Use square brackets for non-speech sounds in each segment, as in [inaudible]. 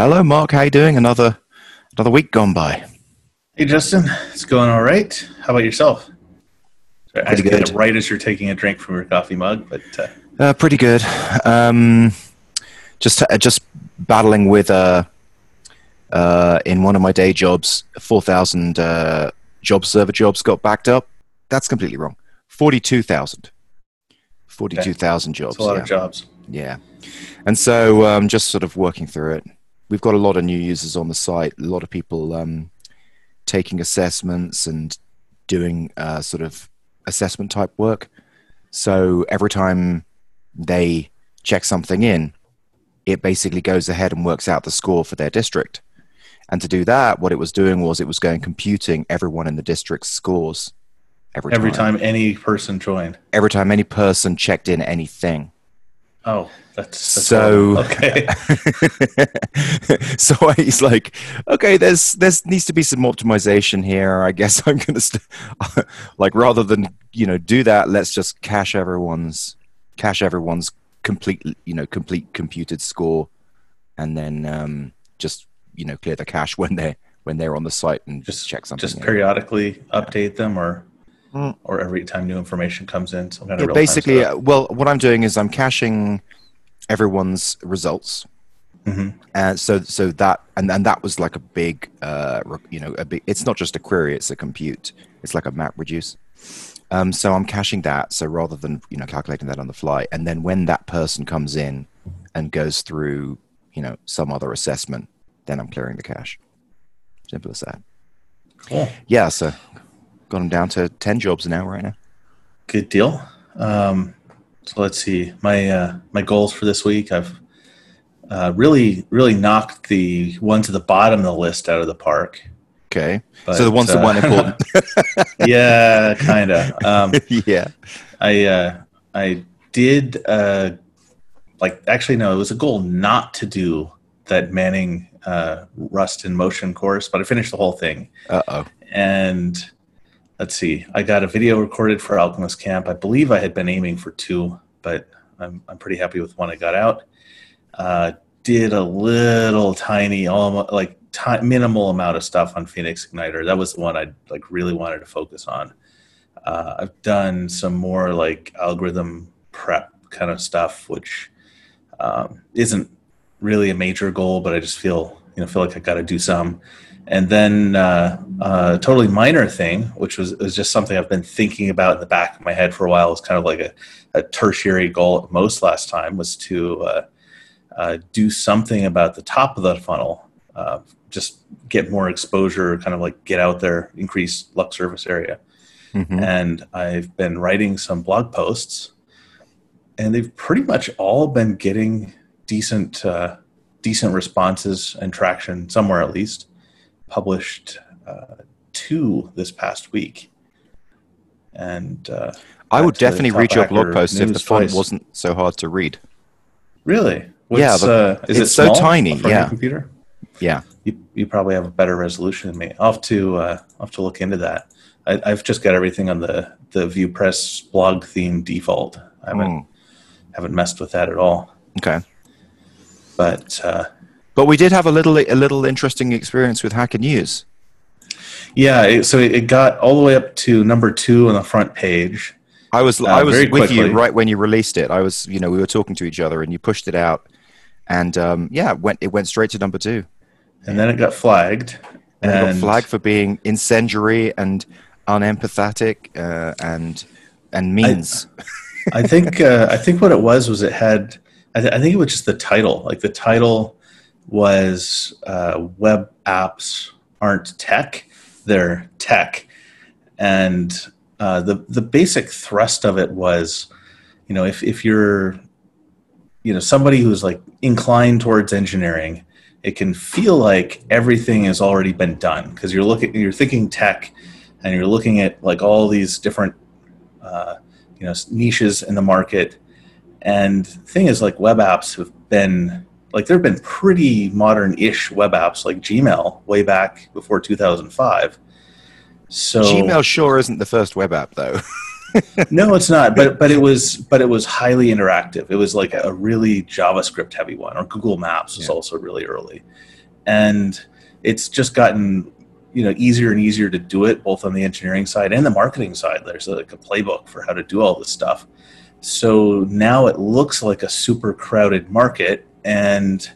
Hello, Mark. How you doing? Another another week gone by. Hey, Justin. It's going all right. How about yourself? Sorry, I Pretty it good. right as you're taking a drink from your coffee mug, but uh, Uh, pretty good. Um, just uh, just battling with uh, uh, in one of my day jobs, four thousand uh, job server jobs got backed up. That's completely wrong. Forty-two thousand. Forty-two thousand jobs. it's a lot yeah. of jobs. Yeah. And so um, just sort of working through it. We've got a lot of new users on the site, a lot of people um, taking assessments and doing uh, sort of assessment type work. So every time they check something in, it basically goes ahead and works out the score for their district. And to do that, what it was doing was it was going computing everyone in the district's scores every, Every time any person joined. Every time any person checked in anything. Oh, that's, that's So- horrible. [laughs] okay. [laughs] so he's like, okay, there's there's needs to be some optimization here. I guess I'm gonna st- [laughs] like rather than you know do that, let's just cache everyone's cache everyone's complete you know complete computed score, and then um, just you know clear the cache when they when they're on the site and just check something. Just periodically update them, or Mm. or every time new information comes in. Some kind Yeah, of basically, uh, well, what I'm doing is I'm caching everyone's results. Mhm. And so, so that, and, and that was like a big, uh, you know, a big, it's not just a query, it's a compute. It's like a map reduce. Um, so I'm caching that. So rather than, you know, calculating that on the fly, and then when that person comes in and goes through, you know, some other assessment, then I'm clearing the cache. Simple as that. Cool. Yeah. So got them down to 10 jobs an hour right now. Good deal. Um, so let's see. My uh, my goals for this week. I've uh, really really knocked the ones at the bottom of the list out of the park. Okay. But, so the ones that uh, weren't important. [laughs] [laughs] yeah, kind of. Um, yeah. I uh, I did uh, like actually no, it was a goal not to do that Manning uh, Rust in Motion course, but I finished the whole thing. Uh oh. And let's see, I got a video recorded for Alchemist Camp. I believe I had been aiming for two, but I'm I'm pretty happy with one I got out. Uh, did a little tiny, almost like ti minimal amount of stuff on Phoenix Igniter. That was the one I like really wanted to focus on. Uh, I've done some more like algorithm prep kind of stuff, which um, isn't really a major goal, but I just feel you know feel like I got to do some. And then uh, a totally minor thing, which was, was just something I've been thinking about in the back of my head for a while. It's kind of like a, a tertiary goal at most last time was to uh, uh, do something about the top of the funnel, uh, just get more exposure, kind of like get out there, increase luck surface area Mhm. and I've been writing some blog posts, and they've pretty much all been getting decent, uh, decent responses and traction somewhere at least. Published uh, two this past week, and uh, I would back to the definitely read your blog post if the font twice. wasn't so hard to read. really, Yeah, What's, the- uh, is it's it so tiny, on front of yeah. computer. Yeah. You, you probably have a better resolution than me. I'll have to uh, I'll have to look into that. I, I've just got everything on the the VuePress blog theme default. I haven't Mm. haven't messed with that at all. Okay. But uh, But we did have a little a little interesting experience with Hacker News. yeah, it, so it got all the way up to number two on the front page. I was Uh, I was with you right when you released it. I was you know we were talking to each other and you pushed it out, and um, yeah, it went it went straight to number two. And then it got flagged. And, it got flagged for being incendiary and unempathetic uh, and and means. I think uh, I think what it was was it had I, th- I think it was just the title. Like the title was uh, web apps aren't tech, they're tech, and uh, the the basic thrust of it was, you know, if if you're you know somebody who's like inclined towards engineering, it can feel like everything has already been done because you're looking you're thinking tech, and you're looking at like all these different uh, you know niches in the market. And the thing is like web apps have been like there have been pretty modern-ish web apps like gmail way back before 2005 so Gmail sure isn't the first web app though. [laughs] no, it's not. But but it was but it was highly interactive. It was like a really JavaScript heavy one. Or Google Maps was Yeah. also really early, and it's just gotten you know easier and easier to do it both on the engineering side and the marketing side. There's like a playbook for how to do all this stuff. So now it looks like a super crowded market, and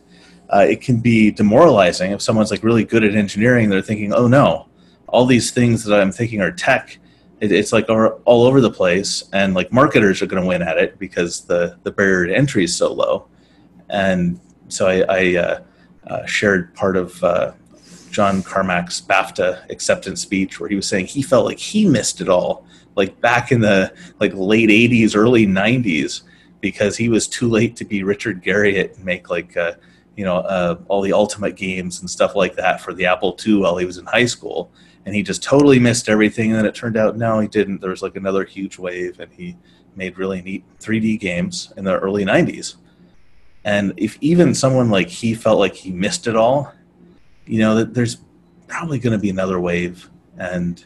uh, it can be demoralizing if someone's like really good at engineering. They're thinking, oh no, all these things that I'm thinking are tech it, it's like are all over the place and like marketers are going to win at it because the the barrier to entry is so low and so i, I uh, uh, shared part of uh, john carmack's bafta acceptance speech where he was saying he felt like he missed it all like back in the like late 80s early 90s because he was too late to be richard garriott and make like uh, you know uh, all the ultimate games and stuff like that for the apple ii while he was in high school and he just totally missed everything. And then it turned out no, he didn't. There was like another huge wave, and he made really neat 3D games in the early 90s. And if even someone like he felt like he missed it all, you know, that there's probably going to be another wave. And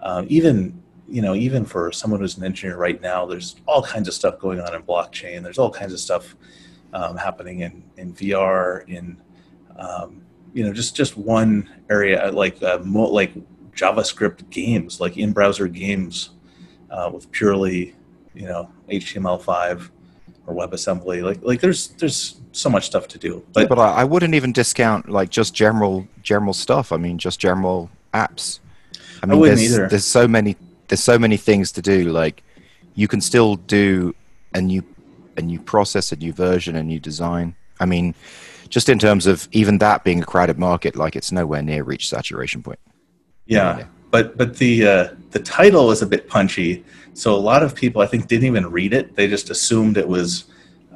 um, even you know, even for someone who's an engineer right now, there's all kinds of stuff going on in blockchain. There's all kinds of stuff um, happening in in VR in um, you know just just one area like uh, mo- like JavaScript games, like in-browser games uh, with purely, you know, HTML5 or WebAssembly. Like, like there's there's so much stuff to do. But, But I, I wouldn't even discount like just general general stuff. I mean, just general apps. I mean, wouldn't there's, either. there's so many there's so many things to do. Like, you can still do a new a new process, a new version, a new design. I mean, just in terms of even that being a crowded market, like it's nowhere near reached saturation point. yeah, Yeah. but but the uh, the title was a bit punchy, so a lot of people I think didn't even read it. They just assumed it was.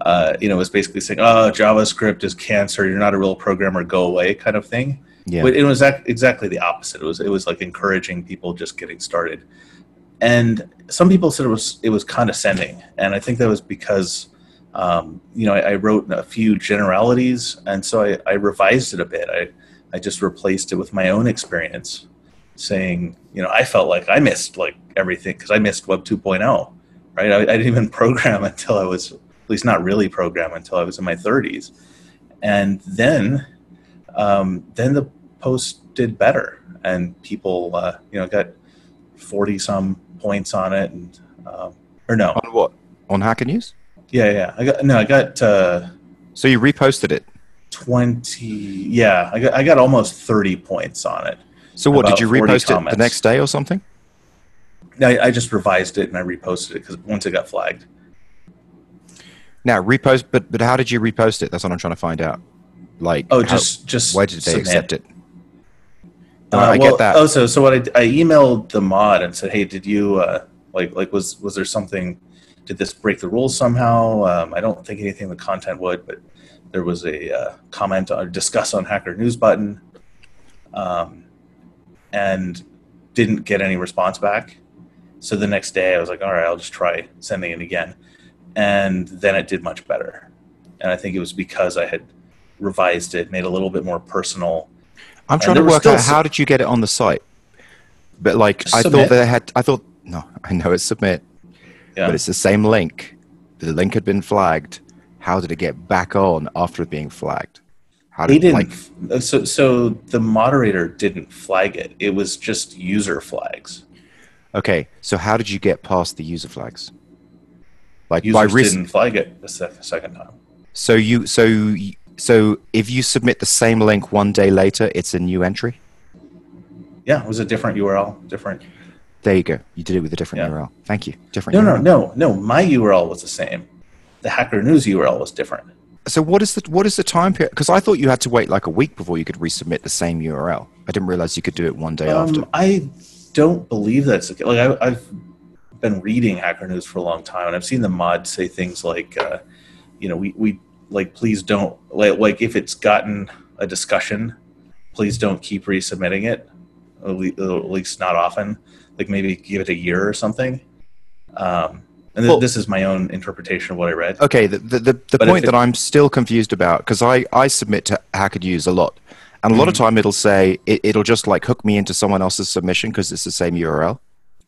Uh, you know, was basically saying, "Oh, JavaScript is cancer. You're not a real programmer. Go away," kind of thing. Yeah. But it was ac- exactly the opposite. It was it was like encouraging people just getting started, and some people said it was it was condescending, and I think that was because um, you know I, I wrote a few generalities, and so I, I revised it a bit. I I just replaced it with my own experience, saying you know I felt like I missed like everything because I missed Web 2.0, right? I, I didn't even [laughs] program until I was at least not really program until I was in my 30s, and then um, then the post did better and people uh, you know got 40 some points on it and um, or no On what? On Hacker News? yeah yeah i got no i got uh, So you reposted it. 20 yeah I got, I got almost 30 points on it So what did you 40 repost it the next day or something? I, I just revised it and i reposted it because once it got flagged Now repost, but but how did you repost it? That's what I'm trying to find out. Like, oh how- just just why did they submit. accept it? Uh, I well, get that. Oh, so so what I, I emailed the mod and said, hey, did you uh, like like was was there something? Did this break the rules somehow? Um, I don't think anything the content would, but there was a uh, comment or discuss on Hacker News button, um, and didn't get any response back. So the next day, I was like, all right, I'll just try sending it again, and then it did much better. And I think it was because I had revised it, made it a little bit more personal. I'm trying to work out some- how did you get it on the site? But like, I Submit. thought they had. I thought no, [laughs] I know it's submit, Yeah. but it's the same link. The link had been flagged. How did it get back on after being flagged? How They did didn't. like? so, so the moderator didn't flag it. It was just user flags. Okay, so how did you get past the user flags? Like by Users risk. didn't flag it the second time. So you so y- so if you submit the same link one day later, it's a new entry. Yeah, it was a different URL. Different. There you go. You did it with a different Yeah. URL. Thank you. Different. No, no, URL. no, no. My URL was the same. The Hacker News URL was different. So what is the what is the time period? Because I thought you had to wait like a week before you could resubmit the same URL. I didn't realize you could do it one day after. Um, I don't believe that's the case. Like I, I've been reading Hacker News for a long time, and I've seen the mod say things like, uh, you know, we, we like please don't like like if it's gotten a discussion, please don't keep resubmitting it. At least not often. Like maybe give it a year or something. Um, and Well- this is my own interpretation of what I read. Okay, the the, the, the point it- that I'm still confused about because I I submit to Hacker News a lot, and a lot of Mm-hmm. time it'll say it, it'll just like hook me into someone else's submission because it's the same URL.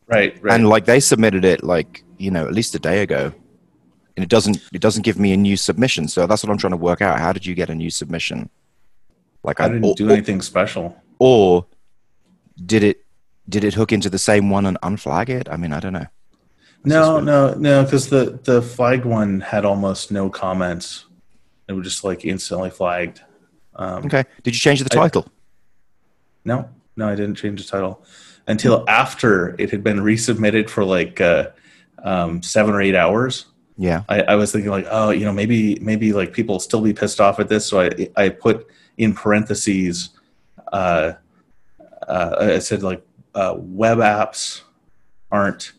Right, right. and like they submitted it like you know at least a day ago and it doesn't it doesn't give me a new submission so that's what i'm trying to work out how did you get a new submission like I didn't or, do anything special. or did it did it hook into the same one and unflag it i mean i don't know No, no, no, because the the flagged one had almost no comments. It was just like instantly flagged. Um, okay did you change the I- title No, no, I didn't change the title until after it had been resubmitted for like uh, um, seven or eight hours. Yeah I, I was thinking like, oh, you know, maybe maybe like people will still be pissed off at this. So I I put in parentheses, uh, uh, I said like uh, web apps aren't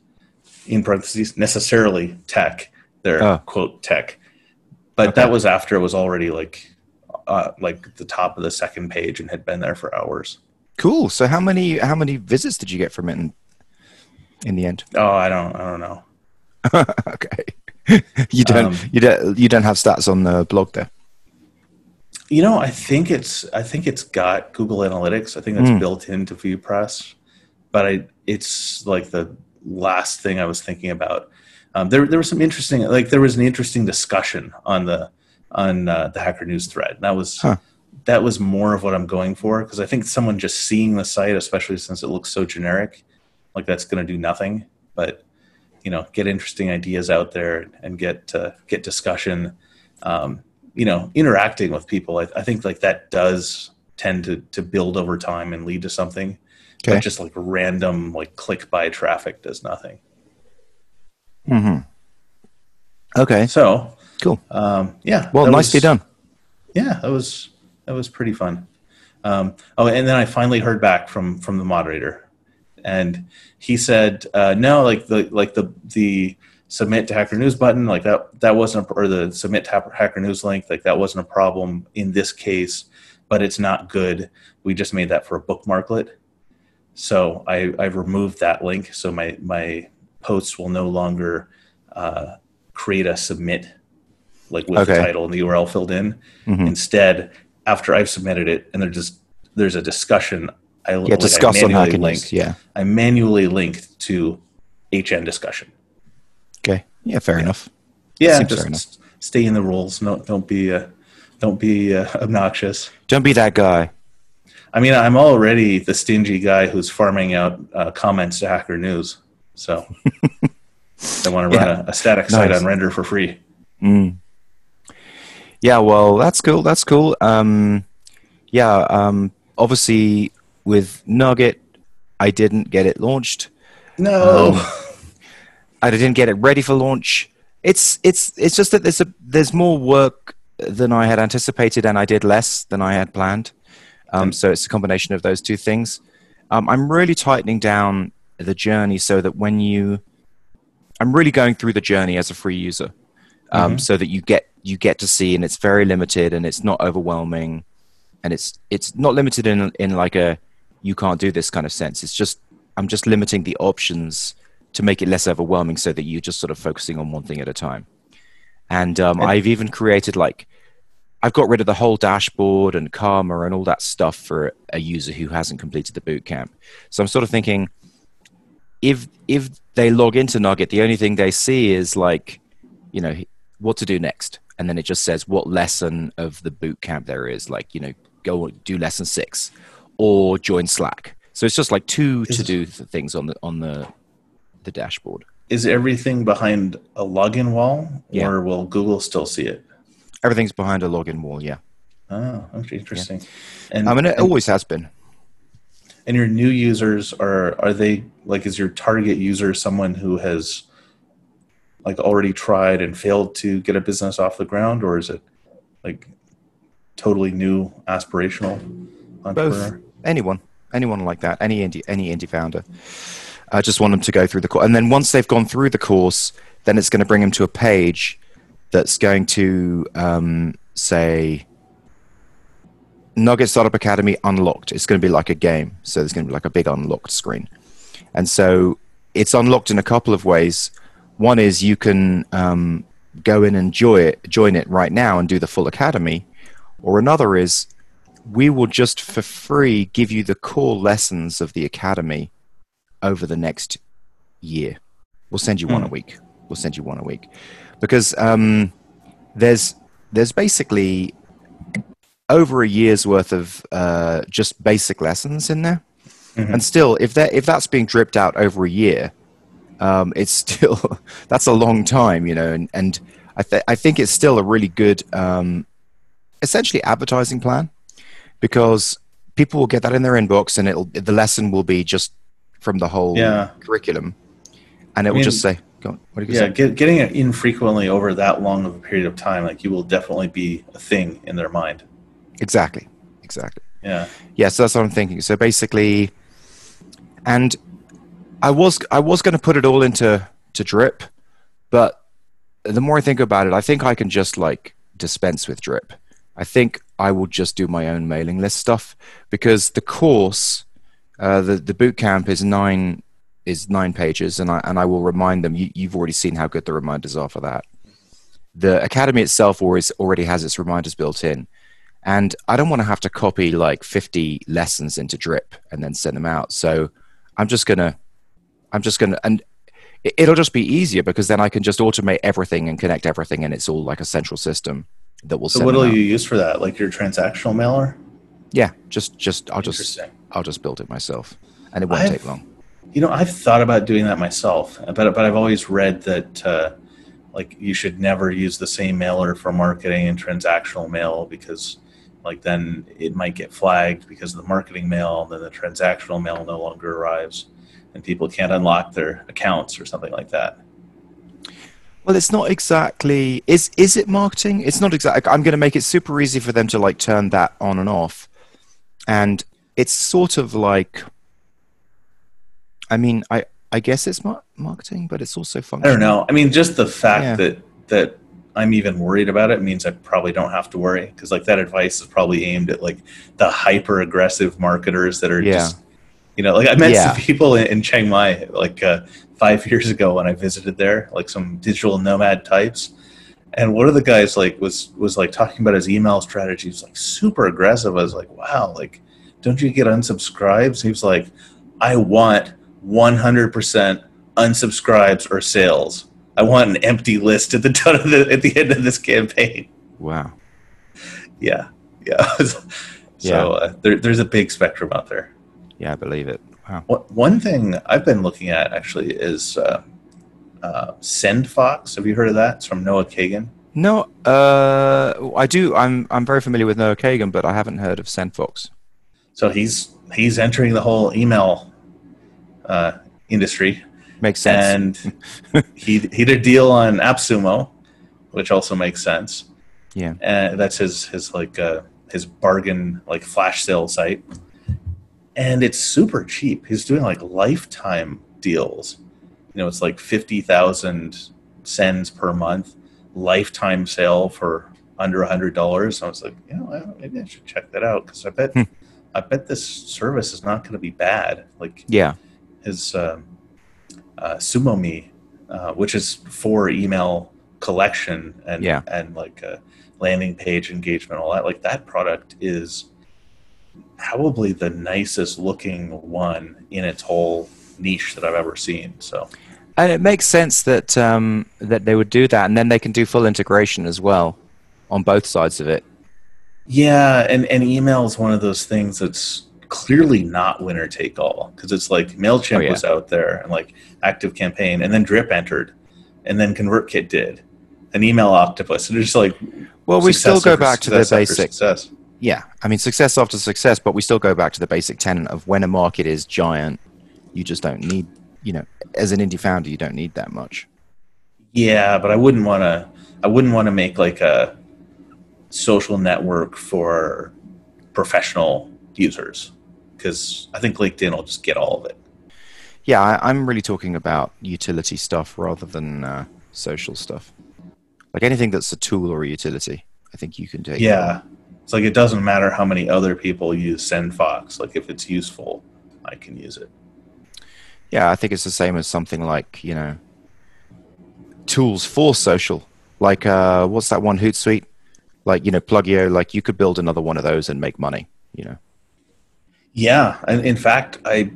in parentheses necessarily tech. They're Oh. quote tech, but Okay. that was after it was already like uh, like the top of the second page and had been there for hours. cool so how many how many visits did you get from it in, in the end Oh, I don't I don't know. [laughs] okay [laughs] you don't Um, you don't you don't have stats on the blog there You know, I think it's I think it's got Google Analytics. I think that's Mm. built into VuePress, but I it's like the last thing I was thinking about. Um, there there was some interesting like there was an interesting discussion on the on uh, the Hacker News thread. That was Huh. that was more of what I'm going for because I think someone just seeing the site, especially since it looks so generic, like that's going to do nothing. But you know, get interesting ideas out there and get uh, get discussion. Um, you know, interacting with people. I, I think like that does tend to to build over time and lead to something. Okay. But just like random like click by traffic does nothing. hmm okay So cool um, yeah. well nicely was- done yeah that was that was pretty fun um, oh and then i finally heard back from from the moderator and he said uh, no like the like the the submit to hacker news button like that that wasn't a, or the submit to Hacker- news link like that wasn't a problem in this case but it's not good. We just made that for a bookmarklet so i i've removed that link so my my posts will no longer uh, create a submit like with the title and the url filled in. Mhm. Instead, after I've submitted it and there's just there's a discussion, I yeah like, I discuss on linked. news yeah I manually linked to HN discussion. okay yeah fair enough Yeah, just fair enough. stay in the rules. No, don't be uh, don't be uh, obnoxious. don't be that guy I mean, I'm already the stingy guy who's farming out uh, comments to Hacker News. So [laughs] I want to run Yeah. a, a static site Nice. on render for free. Mm. Yeah, well, that's cool. That's cool. Um, yeah, um, obviously with Nugget, I didn't get it launched. No. Um, I didn't get it ready for launch. It's it's it's just that there's a there's more work than I had anticipated, and I did less than I had planned. Um, so it's a combination of those two things. Um, I'm really tightening down the journey so that when you, I'm really going through the journey as a free user, um, Mhm. so that you get you get to see, and it's very limited, and it's not overwhelming, and it's it's not limited in in like a you can't do this kind of sense. It's just I'm just limiting the options to make it less overwhelming, so that you're just sort of focusing on one thing at a time. And um, And- I've even created like I've got rid of the whole dashboard and karma and all that stuff for a user who hasn't completed the boot camp. So I'm sort of thinking if if they log into Nugget, the only thing they see is like, you know, what to do next. And then it just says what lesson of the boot camp there is, like, you know, go do lesson six or join Slack. So it's just like two to do things on the on the the dashboard. Is everything behind a login wall, Yeah. or will Google still see it? Everything's behind a login wall, yeah. Oh, okay, interesting. And I mean, it and, always has been. and your new users are are they like is your target user someone who has like already tried and failed to get a business off the ground, or is it like totally new aspirational entrepreneur? Both. Anyone, anyone like that, any indie, any indie founder. I just want them to go through the course, and then once they've gone through the course, then it's going to bring them to a page that's going to um, say Nugget Startup Academy unlocked. It's going to be like a game, so there's going to be like a big unlocked screen, and so it's unlocked in a couple of ways. One is you can um, go in and it, join it right now and do the full academy, or another is we will just for free give you the core lessons of the academy over the next year. We'll send you one a week. We'll send you one a week because um, there's there's basically over a year's worth of uh, just basic lessons in there, Mhm. and still, if that if that's being dripped out over a year, um, it's [laughs] still that's a long time, you know. And, and I th- I think it's still a really good, um, essentially advertising plan because people will get that in their inbox, and it'll the lesson will be just from the whole Yeah. curriculum, and it will mean- just say, "Go on, what do you Yeah, get, getting it infrequently over that long of a period of time, like you will definitely be a thing in their mind. Exactly, exactly. Yeah. yeah so that's what i'm thinking so basically and i was i was going to put it all into to drip but the more i think about it i think i can just like dispense with drip i think i will just do my own mailing list stuff because the course uh, the the boot camp is nine is nine pages and i and i will remind them. You, you've already seen how good the reminders are for that. The academy itself always already has its reminders built in and I don't want to have to copy like 50 lessons into Drip and then send them out. So I'm just gonna, I'm just gonna, and it- it'll just be easier because then I can just automate everything and connect everything, and it's all like a central system that will So what will you use for that? Like your transactional mailer? Yeah, just, just I'll just, I'll just build it myself, and it won't I've- take long. You know, I've thought about doing that myself, but but I've always read that uh, like you should never use the same mailer for marketing and transactional mail because like then it might get flagged because of the marketing mail, then the transactional mail no longer arrives, and people can't unlock their accounts or something like that. Well, it's not exactly. Is is it marketing? It's not exactly. I'm going to make it super easy for them to like turn that on and off, and it's sort of like. I mean, I I guess it's mar- marketing, but it's also fun. I don't know. I mean, just the fact Yeah. that that I'm even worried about it means I probably don't have to worry because like that advice is probably aimed at like the hyper aggressive marketers that are Yeah. just you know like I met Yeah. some people in, in Chiang Mai like uh, five [laughs] years ago when I visited there like some digital nomad types and one of the guys like was was like talking about his email strategy. He was like super aggressive. I was like, wow, like don't you get unsubscribes? He was like, I want 100% unsubscribes or sales. I want an empty list at the [laughs] the, at the end of this campaign. Wow. Yeah, yeah. [laughs] so Yeah. uh, there, there's a big spectrum out there. Yeah, I believe it. Wow. One thing I've been looking at actually is uh, uh, SendFox. Have you heard of that? It's from Noah Kagan. No, uh, I do. I'm I'm very familiar with Noah Kagan, but I haven't heard of SendFox. So he's he's entering the whole email uh, industry, Makes sense. and [laughs] he he did a deal on AppSumo, which also makes sense. Yeah. and that's his his like uh, his bargain like flash sale site, and it's super cheap. He's doing like lifetime deals. You know, it's like fifty thousand sends per month, lifetime sale for under a hundred dollars. I was like, you know, I- maybe I should check that out because I bet Hmm. I bet this service is not going to be bad. Like yeah. his uh, SumoMe, uh, which is for email collection and Yeah. and like uh, landing page engagement, all that. Like that product is probably the nicest looking one in its whole niche that I've ever seen. So And it makes sense that um, that they would do that, and then they can do full integration as well on both sides of it. yeah, and and email is one of those things that's clearly not winner take all because it's like Mailchimp Oh, yeah. was out there and like Active Campaign, and then Drip entered, and then ConvertKit did, an email octopus, and it's just like Well, we still go back to the success after basic. success. Yeah, I mean success after success, but we still go back to the basic tenet of when a market is giant, you just don't need, you know, as an indie founder, you don't need that much. Yeah, but I wouldn't want to. I wouldn't want to make like a social network for professional users because I think LinkedIn will just get all of it. Yeah, I, I'm really talking about utility stuff rather than uh, social stuff. Like anything that's a tool or a utility, I think you can take. Yeah, it's like it doesn't matter how many other people use SendFox. Like if it's useful, I can use it. Yeah, I think it's the same as something like you know, tools for social. Like uh, what's that one Hootsuite? Like you know, Plugio. Like you could build another one of those and make money. You know. Yeah, and in fact, I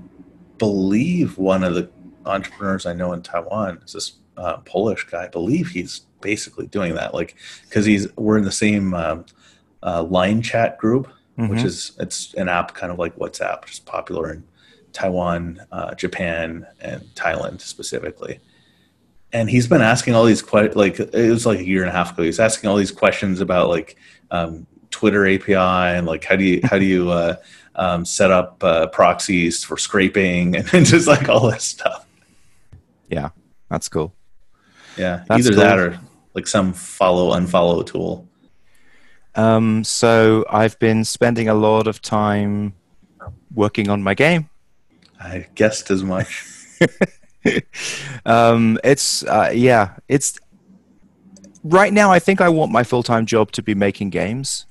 believe one of the entrepreneurs I know in Taiwan is this uh, Polish guy. I believe he's basically doing that, like because he's we're in the same um, uh, line chat group, which Mhm. is it's an app kind of like WhatsApp, which is popular in Taiwan, uh, Japan, and Thailand specifically. And he's been asking all these que- like it was like a year and a half ago. He's asking all these questions about like um, Twitter API and like how do you how do you uh, um, set up uh, proxies for scraping [laughs] and just like all this stuff. Yeah, that's cool. Yeah, That's either cool. that or like some follow unfollow tool. Um, so I've been spending a lot of time working on my game. I guessed as much. [laughs] um, it's uh, yeah, it's right now. I think I want my full time job to be making games.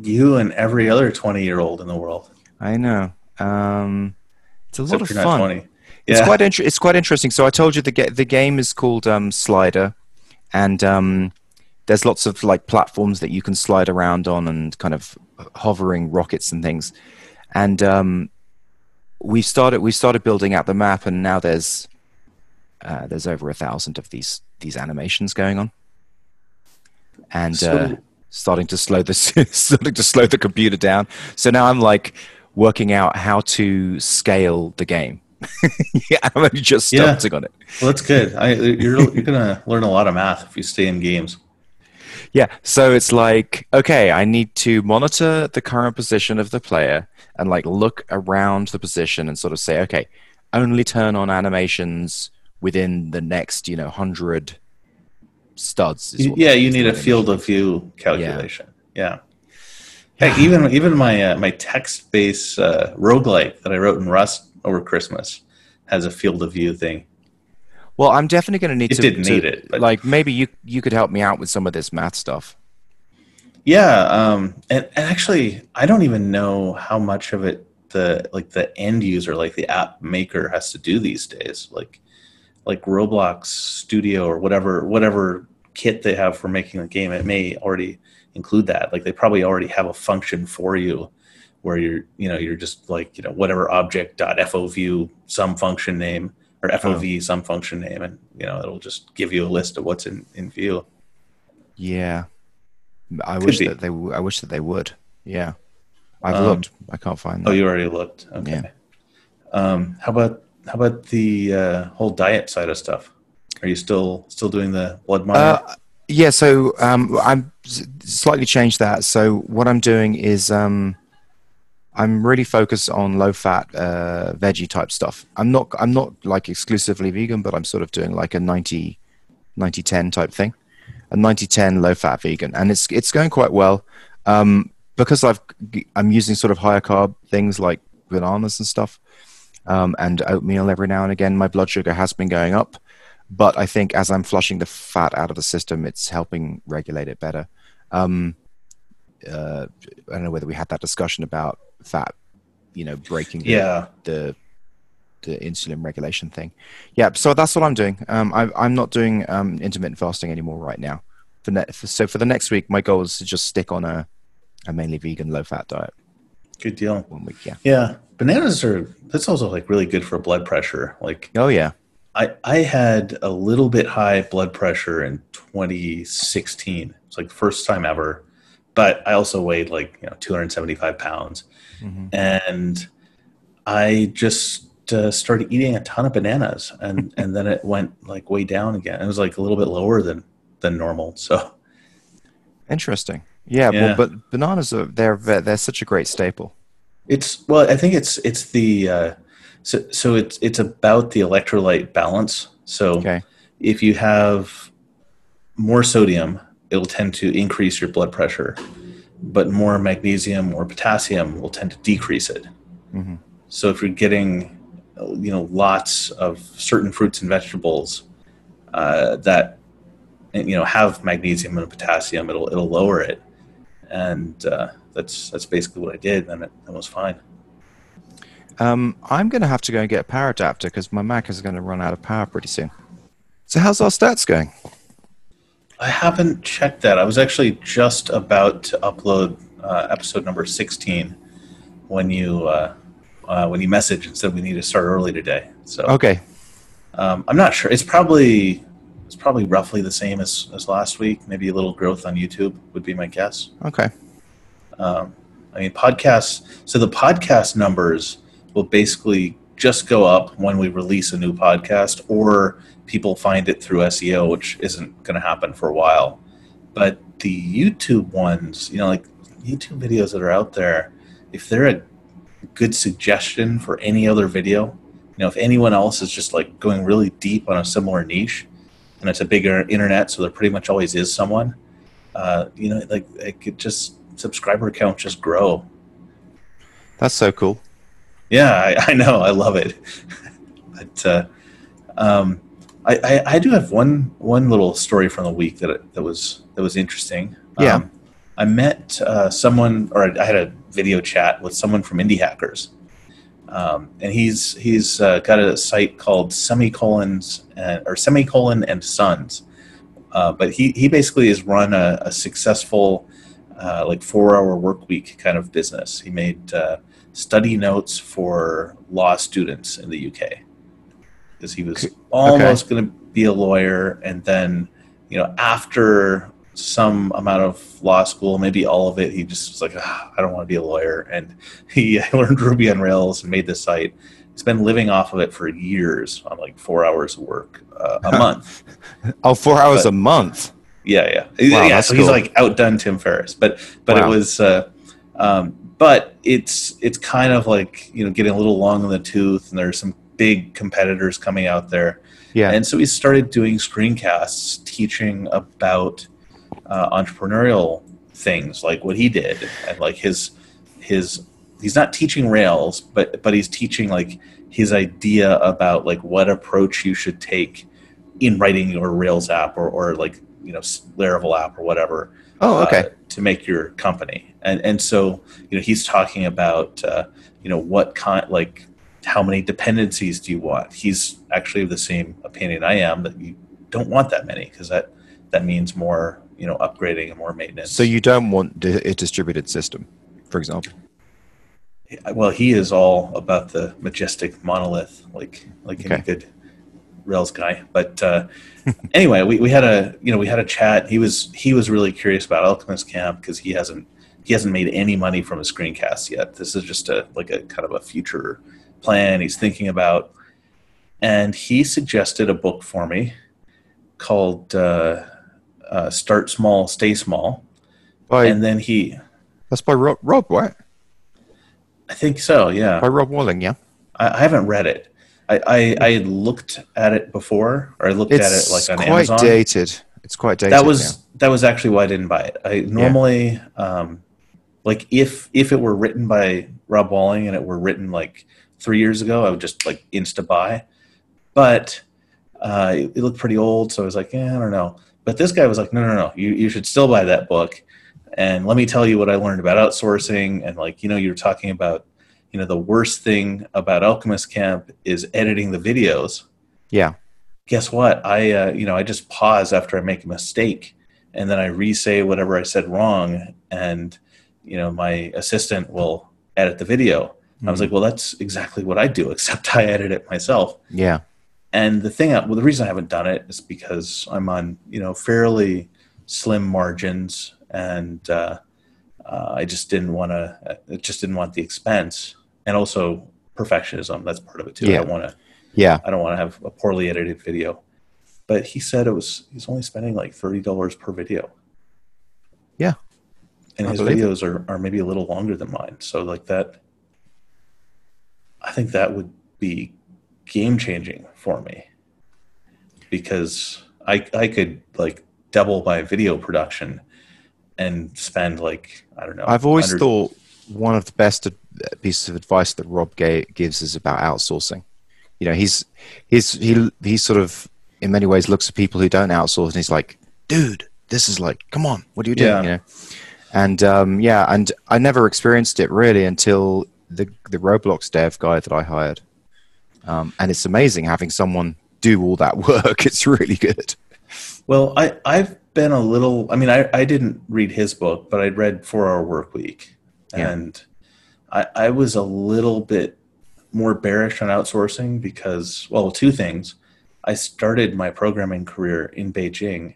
You and every other twenty year old in the world. I know. Um, it's a lot of fun. twenty. It's quite inter- it's quite interesting. So I told you the ga- the game is called um, Slider, and um, there's lots of like platforms that you can slide around on and kind of hovering rockets and things. And um, we started we started building out the map, and now there's uh, there's over a thousand of these these animations going on, and uh, starting to slow the [laughs] starting to slow the computer down. So now I'm like working out how to scale the game. [laughs] yeah, I'm just Yeah. starting on it. Well, that's good. I, you're you're gonna learn a lot of math if you stay in games. Yeah, so it's like, okay, I need to monitor the current position of the player and like look around the position and sort of say, okay, only turn on animations within the next, you know, hundred studs. yeah, you need a field of view calculation. Yeah. Yeah. Heck, even even my uh, my text based uh, roguelike that I wrote in Rust over Christmas has a field of view thing. Well, I'm definitely going to need It to. didn't to- need it, but- Like maybe you you could help me out with some of this math stuff. Yeah, um, and, and actually, I don't even know how much of it the like the end user, like the app maker, has to do these days. Like like Roblox Studio or whatever whatever kit they have for making the game, it may already include that. Like they probably already have a function for you where you're you know you're just like you know whatever object dot fov some function name or fov some function name, and you know it'll just give you a list of what's in in view. Yeah, I Could wish be. that they. w- I wish that they would. Yeah, I've Um, looked. I can't find that. Oh, you already looked. Okay. Yeah. Um, how about how about the uh, whole diet side of stuff? Are you still still doing the blood monitor? Uh, yeah, so um, I'm slightly changed that. So what I'm doing is um, I'm really focused on low fat uh, veggie type stuff. I'm not I'm not like exclusively vegan, but I'm sort of doing like a 90 90 10 type thing, a 90 10 low fat vegan, and it's it's going quite well um, because I've I'm using sort of higher carb things like bananas and stuff, um, and oatmeal every now and again. My blood sugar has been going up but I think as I'm flushing the fat out of the system, it's helping regulate it better. Um, uh, I don't know whether we had that discussion about fat, you know, breaking the, yeah. the the insulin regulation thing. Yeah, so that's what I'm doing. Um, I, I'm not doing um, intermittent fasting anymore right now. For ne- for, so for the next week, my goal is to just stick on a, a mainly vegan, low fat diet Good deal. one week. Yeah. Yeah. Bananas are that's also like really good for blood pressure. Like Oh yeah. I I had a little bit high blood pressure in 2016. It's like the first time ever, but I also weighed like you know 275 pounds, hmm and I just uh, started eating a ton of bananas, and [laughs] and then it went like way down again. It was like a little bit lower than than normal. So Interesting. Yeah, Yeah. Well, but bananas are they're they're such a great staple. it's well, I think it's it's the uh, so so it's it's about the electrolyte balance. So Okay. if you have more sodium, it'll tend to increase your blood pressure, but more magnesium or potassium will tend to decrease it. hmm So if you're getting, you know, lots of certain fruits and vegetables uh, that you know have magnesium and potassium, it'll it'll lower it, and uh, that's that's basically what I did, and it, it was fine. Um, I'm going to have to go and get a power adapter because my Mac is going to run out of power pretty soon. So how's our stats going? I haven't checked that. I was actually just about to upload uh, episode number 16 when you uh, uh, when you messaged and said we need to start early today. So Okay. um, I'm not sure. It's probably it's probably roughly the same as, as last week. Maybe a little growth on YouTube would be my guess. Okay. Um, I mean, podcasts. So the podcast numbers will basically just go up when we release a new podcast, or people find it through SEO, which isn't going to happen for a while. But the YouTube ones, you know, like YouTube videos that are out there, if they're a good suggestion for any other video, you know, if anyone else is just like going really deep on a similar niche, and it's a bigger internet, so there pretty much always is someone. Uh, you know, like it could just subscriber count just grow. That's so cool. Yeah, I, I know, I love it. but uh, um, I, I, I do have one one little story from the week that that was that was interesting. Yeah. Um, I met uh, someone, or I had a video chat with someone from Indie Hackers, um, and he's he's uh, got a site called Semicolons and, or Semicolon and Sons. Uh, but he he basically has run a, a successful uh, like four hour work week kind of business. He made uh, study notes for law students in the UK because he was Okay. almost going to be a lawyer, and then you know after some amount of law school, maybe all of it, he just was like, "Ah, I don't want to be a lawyer, and he [laughs] learned Ruby on Rails and made this site. He's been living off of it for years on like four hours of work uh, a month. Oh, four hours But- a month. Yeah, yeah, Wow, yeah. So he's like outdone Tim Ferriss, but but it was, uh, um, but it's it's kind of like you know getting a little long in the tooth, and there's some big competitors coming out there, Yeah. and so we started doing screencasts teaching about uh, entrepreneurial things, like what he did, and like his his he's not teaching Rails, but but he's teaching like his idea about like what approach you should take in writing your Rails app or, or like you know Laravel app or whatever oh, okay. uh, to make your company. And and so you know he's talking about uh, you know what kind like how many dependencies do you want? He's actually of the same opinion I am that you don't want that many because that that means more you know upgrading and more maintenance. so you don't want a distributed system, for example. well he is all about the majestic monolith like like any good rails guy but uh, [laughs] anyway we, we had a you know we had a chat he was he was really curious about alchemist camp because he hasn't he hasn't made any money from a screencast yet this is just a like a kind of a future plan he's thinking about and he suggested a book for me called uh, uh, start small stay small By and then he that's by Rob, Rob, right? i think so yeah By Rob Walling, yeah. I, I haven't read it. I, I I had looked at it before, or I looked at it like on Amazon. It's quite Amazon. dated. It's quite dated. that was that was actually why I didn't buy it. I normally um, like if if it were written by Rob Walling and it were written like three years ago, I would just like insta buy. But uh, it, it looked pretty old, so I was like, yeah, I don't know. But this guy was like, no, no, no, you you should still buy that book. And let me tell you what I learned about outsourcing. And like you know, you were talking about you know the worst thing about Alchemist Camp is editing the videos yeah. guess what? I uh, you know I just pause after I make a mistake, and then I re-say whatever I said wrong, and you know my assistant will edit the video. I was like, well, that's exactly what I do, [laughs] except I edit it myself. Yeah. And the thing, well, the reason I haven't done it is because I'm on you know fairly slim margins, and uh, uh, I just didn't want to. I just didn't want the expense, and also perfectionism. That's part of it too. I Yeah. don't want to. Yeah. I don't want to have a poorly edited video. But he said it was he's only spending like thirty dollars per video. Yeah. And I his believe it. videos are, are maybe a little longer than mine. So like that I think that would be game changing for me. Because I I could like double my video production and spend like I don't know. I've always 100 thought one of the best pieces of advice that Rob gives is about outsourcing. You know, he's he's he he sort of in many ways looks at people who don't outsource and he's like, dude, this is like, come on, what are you doing? Yeah. You know, and um, yeah, and I never experienced it really until the the Roblox dev guy that I hired, um, and it's amazing having someone do all that [laughs] work. It's really good. Well, I, I've been a little, I mean, I, I didn't read his book, but I'd read Four Hour Work Week. Yeah. And I, I was a little bit more bearish on outsourcing because, well, two things. I started my programming career in Beijing,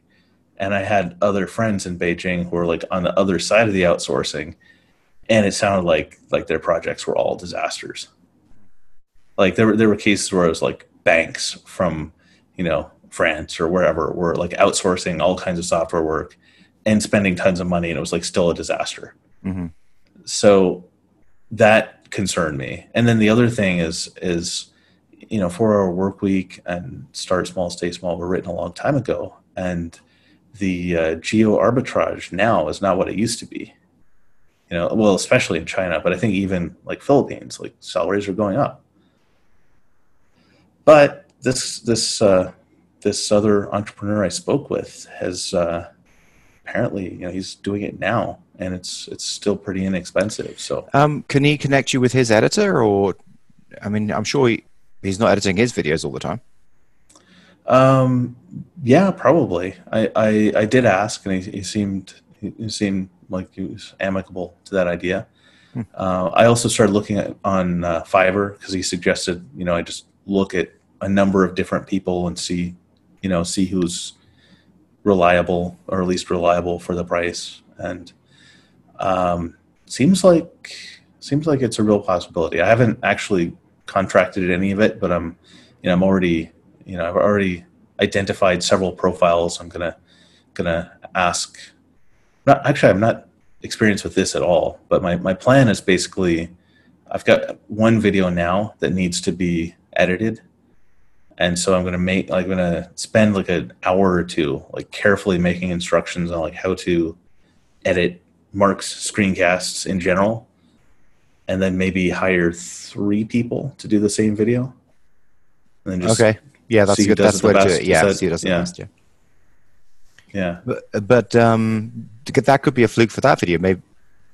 and I had other friends in Beijing who were like on the other side of the outsourcing, and it sounded like like their projects were all disasters. Like there were there were cases where it was like banks from you know France or wherever were like outsourcing all kinds of software work and spending tons of money, and it was like still a disaster. Mm-hmm. So that concerned me. And then the other thing is is you know four hour work week and start small, stay small were written a long time ago, and the uh, geo arbitrage now is not what it used to be. You know, well, especially in China, but I think even like Philippines, like salaries are going up. But this this uh, this other entrepreneur I spoke with has uh, apparently, you know, he's doing it now, and it's it's still pretty inexpensive. So, um, can he connect you with his editor, or I mean, I'm sure he, he's not editing his videos all the time. Um, yeah, probably. I, I, I did ask, and he, he seemed he seemed like he was amicable to that idea. Hmm. Uh, I also started looking at on uh, Fiverr because he suggested, you know, I just look at a number of different people and see, you know, see who's reliable or at least reliable for the price. And um, seems like seems like it's a real possibility. I haven't actually contracted any of it, but I'm, you know, I'm already, you know, I've already identified several profiles. I'm gonna gonna ask. Not actually, I'm not experienced with this at all. But my my plan is basically, I've got one video now that needs to be edited and so i'm going to make like i'm going to spend like an hour or two like carefully making instructions on like how to edit mark's screencasts in general and then maybe hire three people to do the same video. And then just okay. Yeah that's good. that's what it yeah that, see who does yeah. best yeah. Yeah. But, but um that could be a fluke for that video. Maybe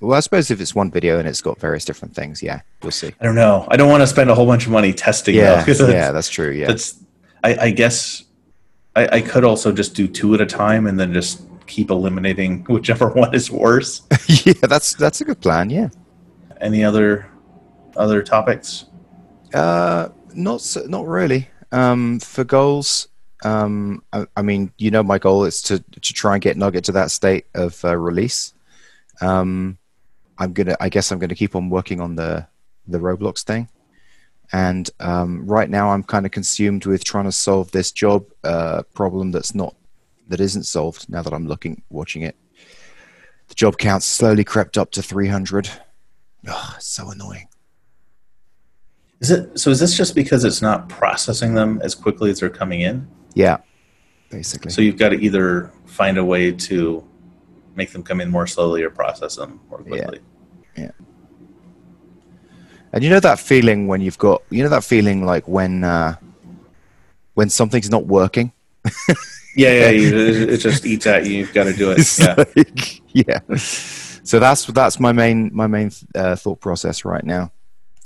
well, I suppose if it's one video and it's got various different things, yeah, we'll see. I don't know. I don't want to spend a whole bunch of money testing. Yeah, [laughs] though, yeah, that's true. Yeah, that's. I, I guess I, I, could also just do two at a time and then just keep eliminating [laughs] whichever one is worse. [laughs] yeah, that's that's a good plan. Yeah. Any other other topics? Uh, not so, not really. Um, for goals, um, I, I, mean, you know, my goal is to to try and get Nugget to that state of uh, release. Um, I'm gonna. I guess I'm gonna keep on working on the the Roblox thing. And um, right now, I'm kind of consumed with trying to solve this job uh, problem that's not that isn't solved. Now that I'm looking, watching it, the job count slowly crept up to 300. Oh, it's so annoying. Is it so? Is this just because it's not processing them as quickly as they're coming in? Yeah, basically. So you've got to either find a way to make them come in more slowly or process them more quickly. Yeah. yeah. And you know that feeling when you've got, you know that feeling like when uh, when something's not working. [laughs] yeah, yeah, you, it just eats at you. You've got to do it. Yeah. Like, [laughs] yeah. So that's that's my main my main uh, thought process right now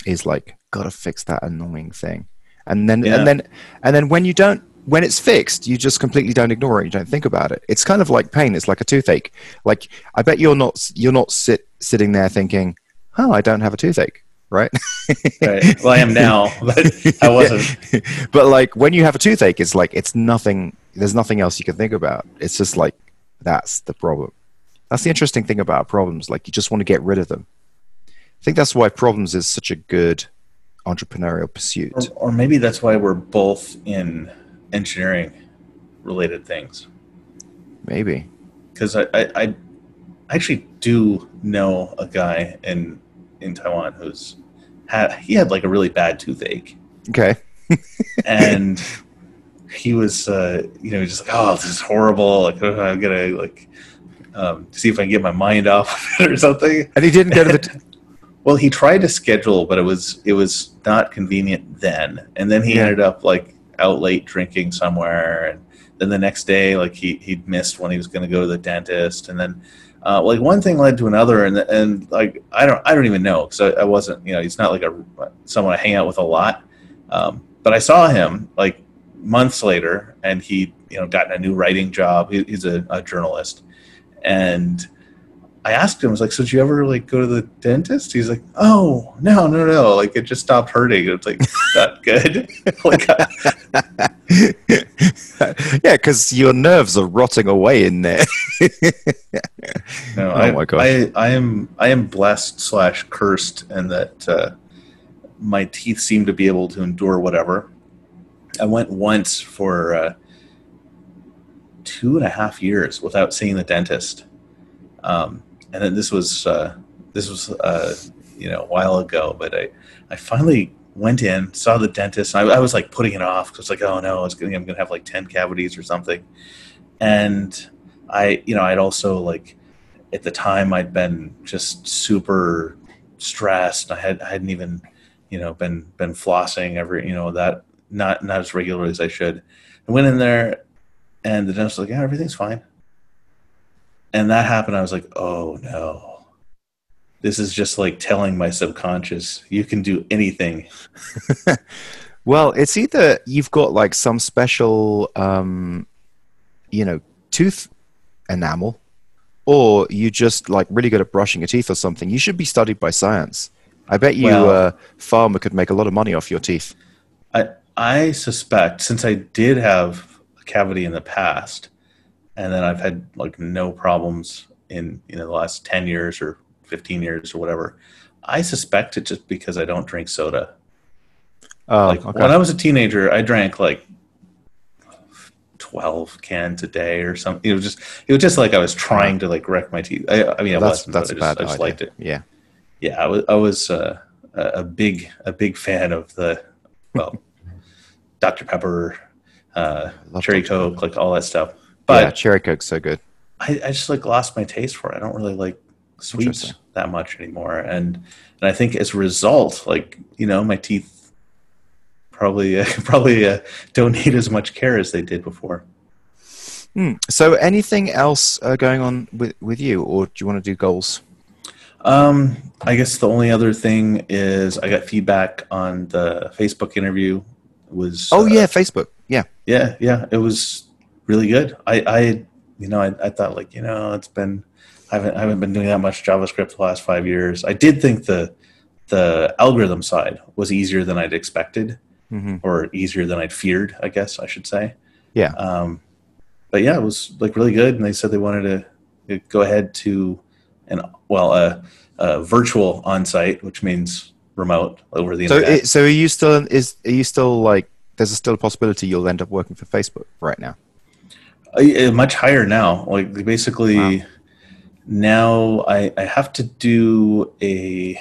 is like gotta fix that annoying thing, and then yeah. and then and then when you don't when it's fixed, you just completely don't ignore it. You don't think about it. It's kind of like pain. It's like a toothache. Like I bet you're not you're not sit sitting there thinking, "Oh, I don't have a toothache." Right? [laughs] right. Well, I am now, [laughs] but I wasn't. [laughs] but like when you have a toothache, it's like it's nothing. There's nothing else you can think about. It's just like that's the problem. That's the interesting thing about problems. Like you just want to get rid of them. I think that's why problems is such a good entrepreneurial pursuit. Or, or maybe that's why we're both in engineering related things. Maybe. Because I, I, I actually do know a guy in in Taiwan who's had he had like a really bad toothache. Okay. [laughs] and he was uh, you know just like oh this is horrible like I'm gonna like um, see if I can get my mind off of it or something. And he didn't go to the. [laughs] T- well, he tried to schedule, but it was it was not convenient then. And then he yeah. ended up like out late drinking somewhere, and then the next day, like he he missed when he was going to go to the dentist, and then uh, like one thing led to another, and and like I don't I don't even know because I, I, wasn't you know he's not like a someone I hang out with a lot, um, but I saw him like months later, and he you know gotten a new writing job. He, he's a, a journalist, and I asked him, I was like, so did you ever like go to the dentist? He's like, oh, no, no, no. Like it just stopped hurting. It's like, not good. [laughs] like, [laughs] yeah, because your nerves are rotting away in there. [laughs] no, Oh I, my gosh. I, I am, I am blessed slash cursed and that, uh, my teeth seem to be able to endure whatever. I went once for, uh, two and a half years without seeing the dentist. Um, and then this was uh, this was uh, you know a while ago, but I I finally went in, saw the dentist. I, I was like putting it off because like oh no, gonna, I'm gonna have like ten cavities or something. And I you know I'd also like at the time I'd been just super stressed. I had I hadn't even you know been been flossing every you know that not not as regularly as I should. I went in there and the dentist was like, yeah, everything's fine. And that happened. I was like, oh no. This is just like telling my subconscious, you can do anything. [laughs] well, it's either you've got like some special, um, you know, tooth enamel, or you just like really good at brushing your teeth or something. You should be studied by science. I bet you, Well- uh, farmer could make a lot of money off your teeth. I I suspect since I did have a cavity in the past, and then I've had like no problems in you know the last ten years or fifteen years or whatever. I suspect it just because I don't drink soda. Oh, like okay. when I was a teenager, I drank like twelve cans a day or something. It was just it was just like I was trying to like wreck my teeth. I, I mean, I that's wasn't, that's but a I just, bad I just liked it. Yeah. Yeah, I was I was uh, a big a big fan of the well, [laughs] Dr Pepper, uh, Cherry Dr. Coke, like all that stuff. Yeah, cherry coke's so good. I, I just like lost my taste for it. I don't really like sweets that much anymore, and and I think as a result, like you know, my teeth probably uh, [laughs] probably uh, don't need as much care as they did before. Hmm. So, anything else uh, going on with with you, or do you want to do goals? Um, I guess the only other thing is I got feedback on the Facebook interview. It was Oh uh, yeah, Facebook. Yeah. yeah, yeah, it was really good. I, I, you know, I, I thought like, you know, it's been, I haven't, I haven't been doing that much JavaScript the last five years. I did think the, the algorithm side was easier than I'd expected, hmm or easier than I'd feared. I guess I should say. Yeah. Um, but yeah, it was like really good, and they said they wanted to go ahead to an well, a, a virtual on-site, which means remote over the So, internet. it, so are you still is are you still like? There's still a possibility you'll end up working for Facebook right now. Uh, much higher now. Like basically, Wow. now I, I have to do a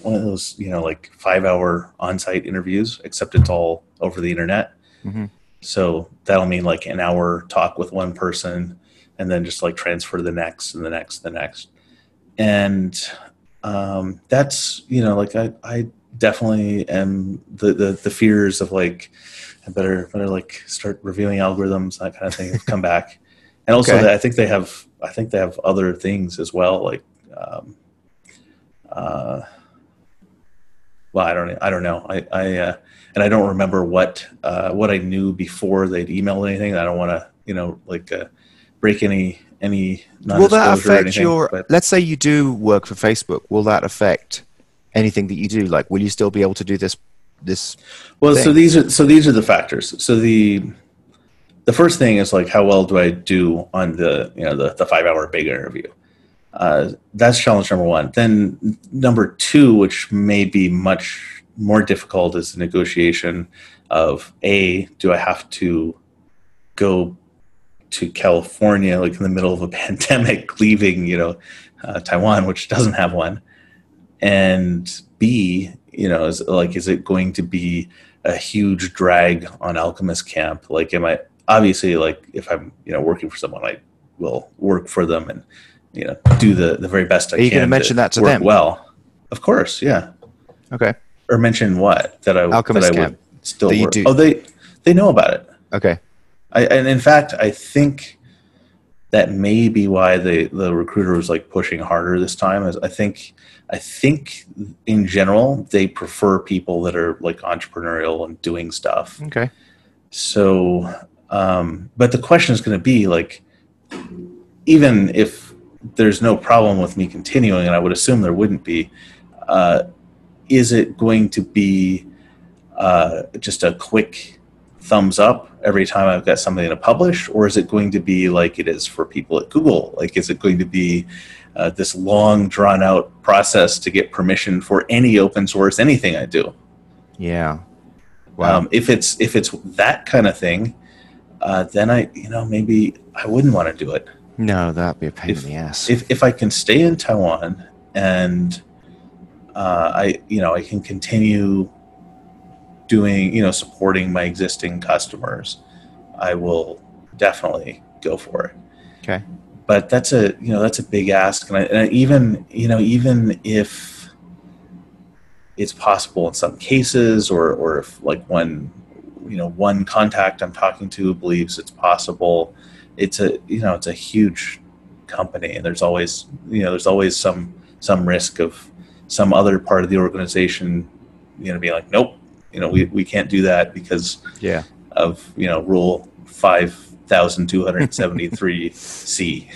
one of those you know like five hour on site interviews, except it's all over the internet. Mhm. So that'll mean like an hour talk with one person, and then just like transfer to the next and the next, the next, and um, that's you know like I I definitely am the the, the fears of like I better better like start reviewing algorithms that kind of thing come back, and also Okay. I think they have I think they have other things as well like um, uh, well I don't I don't know I I uh, and I don't remember what uh, what I knew before they'd emailed anything I don't want to you know like uh, break any any Will that affect anything, your? but- Let's say you do work for Facebook. Will that affect anything that you do? Like, will you still be able to do this? This Well, so these are so these are the factors. So the the first thing is like how well do I do on the you know the, the five hour big interview. Uh, that's challenge number one. Then number two, which may be much more difficult, is the negotiation of a do I have to go to California like in the middle of a [laughs] pandemic, leaving you know uh, Taiwan, which doesn't have one, and B, you know, is like is it going to be a huge drag on Alchemist Camp? Like, am I obviously like if I'm you know working for someone, I will work for them and you know do the the very best I Are you can. gonna mention that to them? Well, of course, yeah. okay? Or mention what that I Alchemist that I Camp. would still That you work. do- Oh, they they know about it. Okay. I, and in fact, I think that may be why the the recruiter was like pushing harder this time. Is I think I think in general they prefer people that are like entrepreneurial and doing stuff. Okay. So, um, but the question is going to be like, even if there's no problem with me continuing, and I would assume there wouldn't be. Uh, is it going to be uh, just a quick thumbs up every time I've got something to publish, or is it going to be like it is for people at Google? Like, is it going to be uh, this long, drawn out process to get permission for any open source anything I do? Yeah. Wow. Um, if it's if it's that kind of thing, uh, then I you know maybe I wouldn't want to do it. No, that'd be a pain If- in the ass. If if I can stay in Taiwan and uh, I you know I can continue doing you know supporting my existing customers, I will definitely go for it. okay. But that's a you know that's a big ask, and, I, and I even you know even if it's possible in some cases, or or if like one you know one contact I'm talking to believes it's possible, it's a you know it's a huge company, and there's always you know there's always some some risk of some other part of the organization you know being like nope you know we, we can't do that because Yeah. of you know rule 5273 c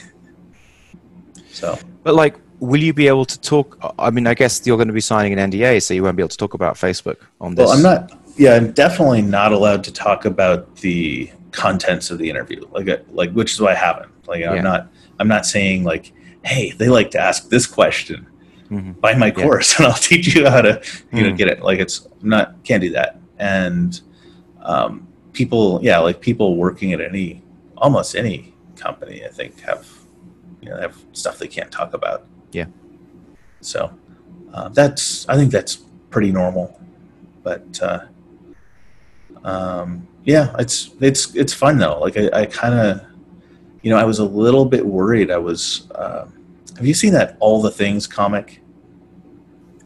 so But like, will you be able to talk? I mean, I guess you're going to be signing an NDA, so you won't be able to talk about Facebook on this. well i'm not yeah i'm definitely not allowed to talk about the contents of the interview like uh, like which is why i haven't like i'm not i'm not saying like hey they like to ask this question Mhm. buy my Yeah. course [laughs] and i'll teach you how to you know Mm. get it like it's I'm not can't do that and um, people yeah like people working at any almost any company i think have you know have stuff they can't talk about Yeah. so uh, that's i think that's pretty normal but uh, um, yeah it's it's it's fun though like i, I kind of you know i was a little bit worried i was um have you seen that all the things comic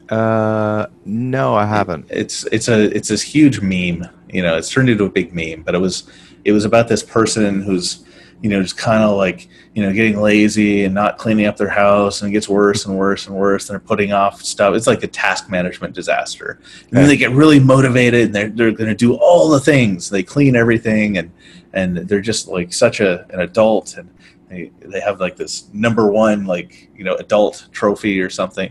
Uh, no, I haven't. it's it's a it's this huge meme you know it's turned into a big meme but it was it was about this person who's you know just kind of like you know getting lazy and not cleaning up their house and it gets worse and worse and worse and they're putting off stuff. It's like a task management disaster. And then they get really motivated and they're, they're going to do all the things. They clean everything and and they're just like such a an adult and they, they have like this number one like you know adult trophy or something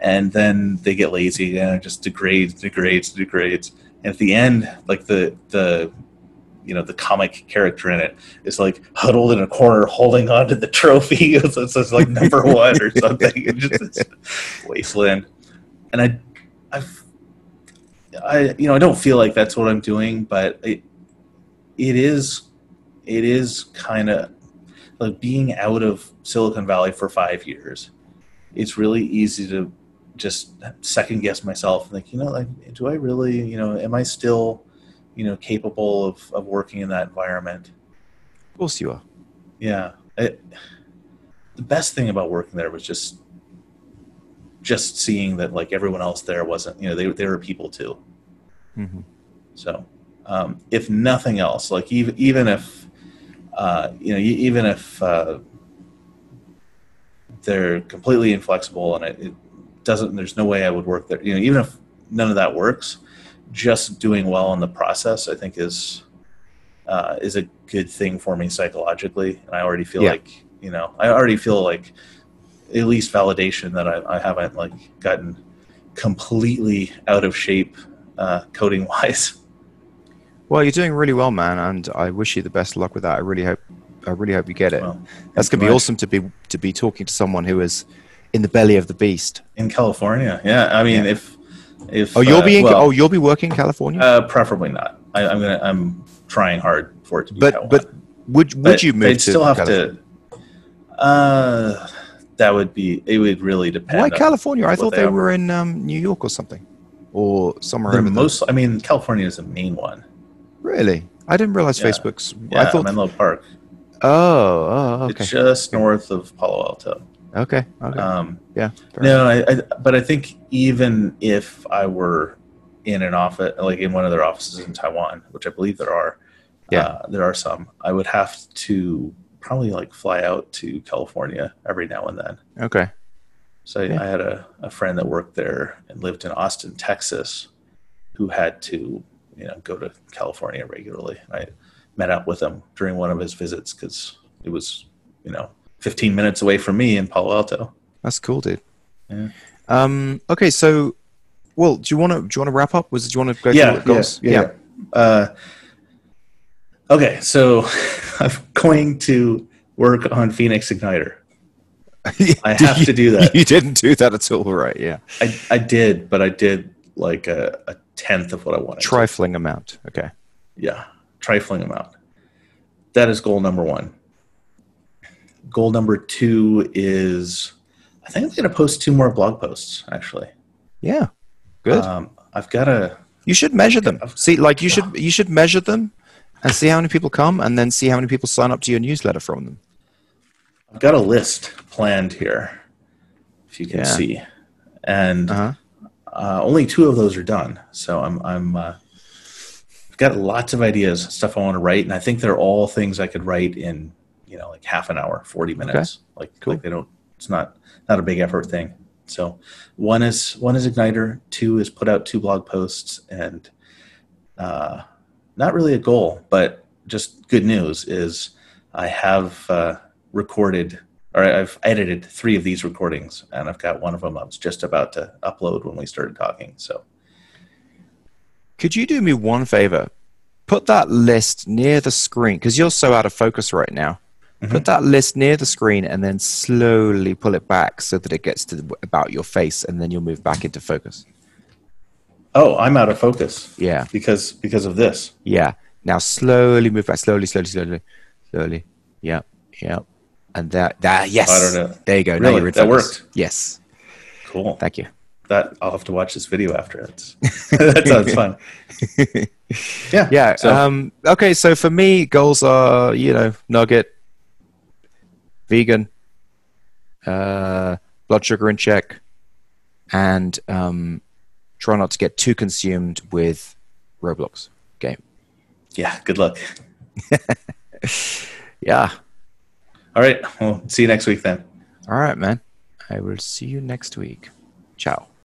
and then they get lazy and it just degrades degrades degrades. And at the end like the the you know the comic character in it is like huddled in a corner holding [laughs] on to the trophy. [laughs] It's, it's, like number one or something. It's just wasteland. And i i've i you know i don't feel like that's what i'm doing but it it is it is kind of like being out of silicon valley for five years it's really easy to just second guess myself and think, you know, like, do I really, you know, am I still, you know, capable of, of working in that environment? Of course you are. Yeah. It, the best thing about working there was just, just seeing that like everyone else there wasn't, you know, they, they were people too. hmm So, um, if nothing else, like even even if uh, you know, even if uh, they're completely inflexible and it, it doesn't, there's no way I would work there. You know, even if none of that works, just doing well in the process, I think is uh, is a good thing for me psychologically, and I already feel Yeah. like you know, I already feel like at least validation that I, I haven't like gotten completely out of shape uh, coding wise. [laughs] Well, you're doing really well, man, and I wish you the best luck with that. I really hope, I really hope you get it. Well, That's gonna be awesome to be to be talking to someone who is in the belly of the beast. in California. Yeah, I mean, Yeah. if if Oh, you'll uh, be in. well, oh, you'll be working in California. uh, preferably not. I, I'm gonna I'm trying hard for it to be. but Taiwan. but would would But you move they'd still have California? to. Uh, that would be. It would really depend. Why California? I thought they they were in um, New York or something, or somewhere The over most. I mean, California is the main one. Really, I didn't realize Yeah. Facebook's. Yeah, I thought. Menlo Park. oh, oh, okay, It's just north of Palo Alto. Okay, okay. Um, yeah. No, I, I, but I think even if I were in an office, like in one of their offices in Taiwan, which I believe there are, Yeah. uh, there are some, I would have to probably like fly out to California every now and then. Okay. So I, Yeah. I had a, a friend that worked there and lived in Austin, Texas, who had to, you know, go to California regularly. I met up with him during one of his visits because it was, you know, 15 minutes away from me in Palo Alto. That's cool, dude. Yeah. Um, okay, so, well, do you want to do you want to wrap up? Was do you want to go Yeah, goals? yeah, yeah. Uh, okay, so [laughs] I'm going to work on Phoenix Igniter. [laughs] I have you- to do that. [laughs] You didn't do that at all, right? Yeah, I, I did, but I did like a, a tenth of what I wanted. trifling amount. Okay. Yeah, trifling amount. That is goal number one. Goal number two is I think I'm going to post two more blog posts actually. Yeah. Good. Um, I've got a you should measure them. See, like you should you should measure them and see how many people come, and then see how many people sign up to your newsletter from them. I've got a list planned here, if you can Yeah. see, and Uh-huh. uh, only two of those are done. So I'm I'm uh, I've got lots of ideas, stuff I want to write, and I think they're all things I could write in you know like half an hour, forty minutes. Like Cool. like they don't. It's not not a big effort thing. So one is one is igniter, two is put out two blog posts, and uh, not really a goal, but just good news is I have uh, recorded or I've edited three of these recordings, and I've got one of them I was just about to upload when we started talking. So Could you do me one favor? Put that list near the screen because you're so out of focus right now. Mhm. Put that list near the screen and then slowly pull it back so that it gets to the, about your face, and then you'll move back into focus. oh, I'm out of focus Yeah, because because of this. yeah. Now slowly move back, slowly, slowly, slowly, slowly. Yeah. yep. And that, that, yes. I don't know. There you go. now Really? you're in That focus. worked? Yes. Cool. Thank you. That I'll have to watch this video after. It's, [laughs] that sounds fun. [laughs] Yeah. Yeah. So um, okay. So for me, goals are you know nugget, vegan, uh, blood sugar in check, and um, try not to get too consumed with Roblox game. yeah. Good luck. [laughs] Yeah. All right. Well, see you next week then. All right, man. I will see you next week. Ciao.